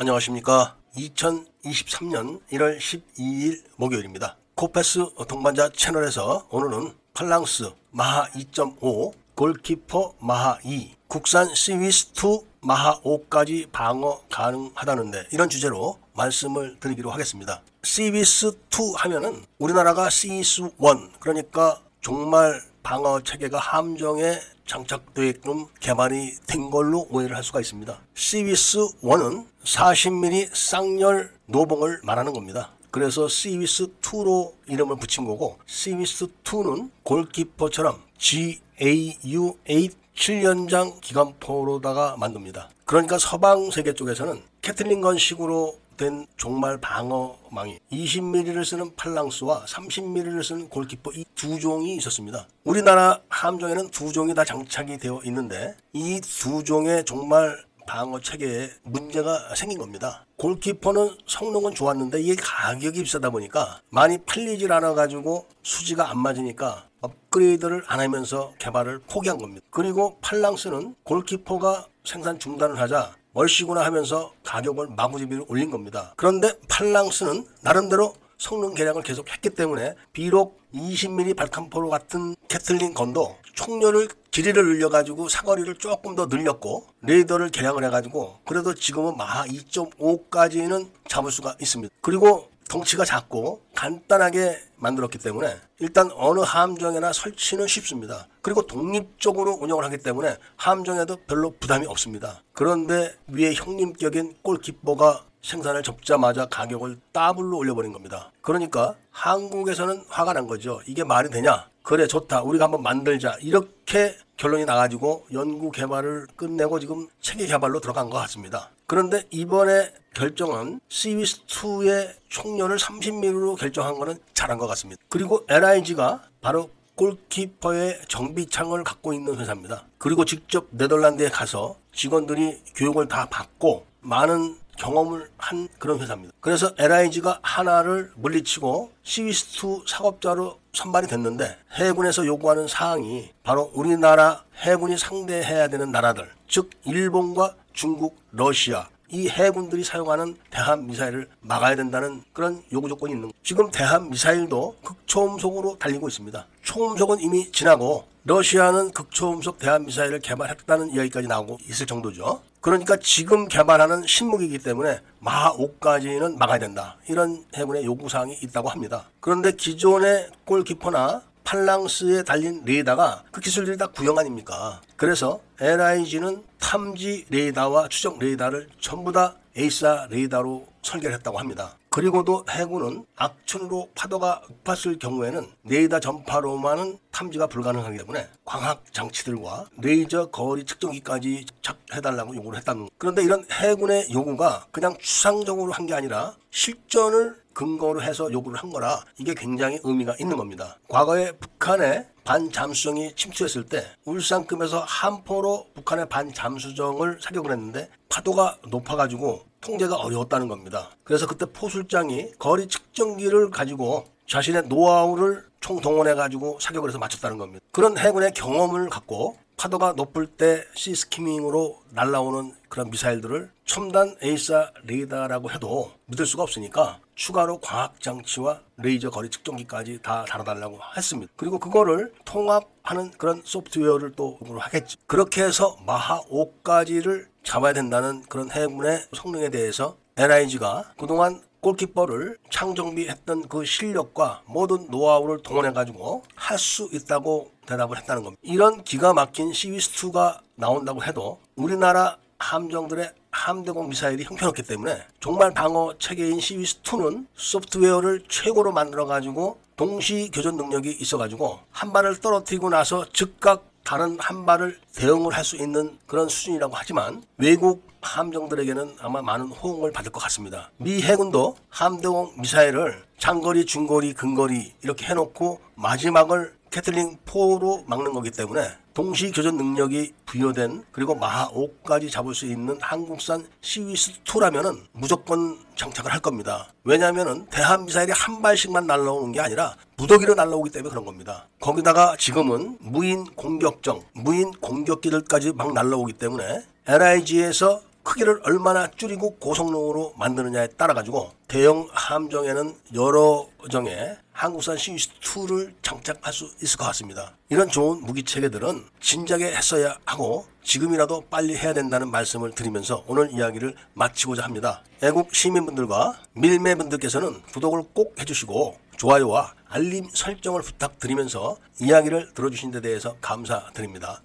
안녕하십니까. 2023년 1월 12일 목요일입니다. 코패스 동반자 채널에서 오늘은 팔랑스 마하 2.5, 골키퍼 마하 2, 국산 시위스2 마하 5까지 방어 가능하다는데 이런 주제로 말씀을 드리기로 하겠습니다. 시위스2 하면은 우리나라가 시위스1 그러니까 정말 방어 체계가 함정에 장착되게끔 개발이 된 걸로 오해를 할 수가 있습니다. 시위스 1은 40mm 쌍열 노봉을 말하는 겁니다. 그래서 시위스 2로 이름을 붙인 거고 시위스 2는 골키퍼처럼 GAU8 7연장 기관포로다가 만듭니다. 그러니까 서방 세계 쪽에서는 캐틀린건식으로 된 종말 방어망이 20mm를 쓰는 팔랑스와 30mm를 쓰는 골키퍼 이 두 종이 있었습니다. 우리나라 함정에는 두 종이 다 장착이 되어 있는데 이 두 종의 종말 방어 체계에 문제가 생긴 겁니다. 골키퍼는 성능은 좋았는데 이게 가격이 비싸다 보니까 많이 팔리질 않아 가지고 수지가 안 맞으니까 업그레이드를 안 하면서 개발을 포기한 겁니다. 그리고 팔랑스는 골키퍼가 생산 중단을 하자 멀시구나 하면서 가격을 마구잡이로 올린 겁니다. 그런데 팔랑스는 나름대로 성능 개량을 계속 했기 때문에 비록 20mm 발칸포로 같은 Gatling gun도 총열을 길이를 늘려가지고 사거리를 조금 더 늘렸고 레이더를 개량을 해가지고 그래도 지금은 마하 2.5까지는 잡을 수가 있습니다. 그리고 덩치가 작고 간단하게 만들었기 때문에 일단 어느 함정에나 설치는 쉽습니다. 그리고 독립적으로 운영을 하기 때문에 함정에도 별로 부담이 없습니다. 그런데 위에 형님격인 골키퍼가 생산을 접자마자 가격을 더블로 올려버린 겁니다. 그러니까 한국에서는 화가 난 거죠. 이게 말이 되냐? 그래 좋다. 우리가 한번 만들자. 이렇게 결론이 나가지고 연구 개발을 끝내고 지금 체계 개발로 들어간 것 같습니다. 그런데 이번에 결정은 시위스2의 총련을 30mm로 결정한 것은 잘한 것 같습니다. 그리고 LIG가 바로 골키퍼의 정비창을 갖고 있는 회사입니다. 그리고 직접 네덜란드에 가서 직원들이 교육을 다 받고 많은 경험을 한 그런 회사입니다. 그래서 LIG가 하나를 물리치고 시위스2 사업자로 선발이 됐는데 해군에서 요구하는 사항이 바로 우리나라 해군이 상대해야 되는 나라들 즉 일본과 중국, 러시아 이 해군들이 사용하는 대한 미사일을 막아야 된다는 그런 요구 조건이 있는 지금 대한 미사일도 극초음속으로 달리고 있습니다. 초음속은 이미 지나고 러시아는 극초음속 대한 미사일을 개발했다는 이야기까지 나오고 있을 정도죠. 그러니까 지금 개발하는 신무기이기 때문에 마하 5까지는 막아야 된다. 이런 해군의 요구사항이 있다고 합니다. 그런데 기존의 골키퍼나 팰렁스에 달린 레이더가 그 기술들이 다 구형 아닙니까? 그래서 LIG는 탐지 레이더와 추적 레이더를 전부 다 AESA 레이더로 설계를 했다고 합니다. 그리고도 해군은 악천후로 파도가 높았을 경우에는 레이더 전파로만은 탐지가 불가능하기 때문에 광학 장치들과 레이저 거리 측정기까지 장착해달라고 요구를 했다는 그런데 이런 해군의 요구가 그냥 추상적으로 한 게 아니라 실전을 근거로 해서 요구를 한 거라 이게 굉장히 의미가 있는 겁니다. 과거에 북한의 반잠수정이 침투했을 때 울산급에서 함포로 북한의 반잠수정을 사격을 했는데 파도가 높아가지고 통제가 어려웠다는 겁니다. 그래서 그때 포술장이 거리 측정기를 가지고 자신의 노하우를 총동원해 가지고 사격을 해서 맞췄다는 겁니다. 그런 해군의 경험을 갖고 파도가 높을 때 sea skimming으로 날라오는 그런 미사일들을 첨단 AESA 레이더라고 해도 믿을 수가 없으니까 추가로 광학 장치와 레이저 거리 측정기까지 다 달아달라고 했습니다. 그리고 그거를 통합하는 그런 소프트웨어를 또 하겠지. 그렇게 해서 마하 5까지를 잡아야 된다는 그런 해군의 성능에 대해서 LIG가 그동안 골키퍼를 창정비했던 그 실력과 모든 노하우를 동원해가지고 할 수 있다고 대답을 했다는 겁니다. 이런 기가 막힌 CIWS2가 나온다고 해도 우리나라 함정들의 함대공 미사일이 형편없기 때문에 정말 방어 체계인 CIWS2는 소프트웨어를 최고로 만들어가지고 동시 교전 능력이 있어가지고 한 발을 떨어뜨리고 나서 즉각 다른 한 발을 대응을 할 수 있는 그런 수준이라고 하지만 외국 함정들에게는 아마 많은 호응을 받을 것 같습니다. 미 해군도 함대공 미사일을 장거리, 중거리, 근거리 이렇게 해놓고 마지막을 개틀링포로 막는 거기 때문에 동시 교전 능력이 부여된 그리고 마하 5까지 잡을 수 있는 한국산 시위스2라면은 무조건 장착을 할 겁니다. 왜냐하면은 대한 미사일이 한 발씩만 날라오는 게 아니라 무더기로 날라오기 때문에 그런 겁니다. 거기다가 지금은 무인 공격정, 무인 공격기들까지 막 날라오기 때문에 LIG에서 크기를 얼마나 줄이고 고성능으로 만드느냐에 따라 가지고 대형 함정에는 여러 정의 한국산 CUS2를 장착할 수 있을 것 같습니다. 이런 좋은 무기 체계들은 진작에 했어야 하고 지금이라도 빨리 해야 된다는 말씀을 드리면서 오늘 이야기를 마치고자 합니다. 애국 시민분들과 밀매분들께서는 구독을 꼭 해주시고 좋아요와 알림 설정을 부탁드리면서 이야기를 들어주신 데 대해서 감사드립니다.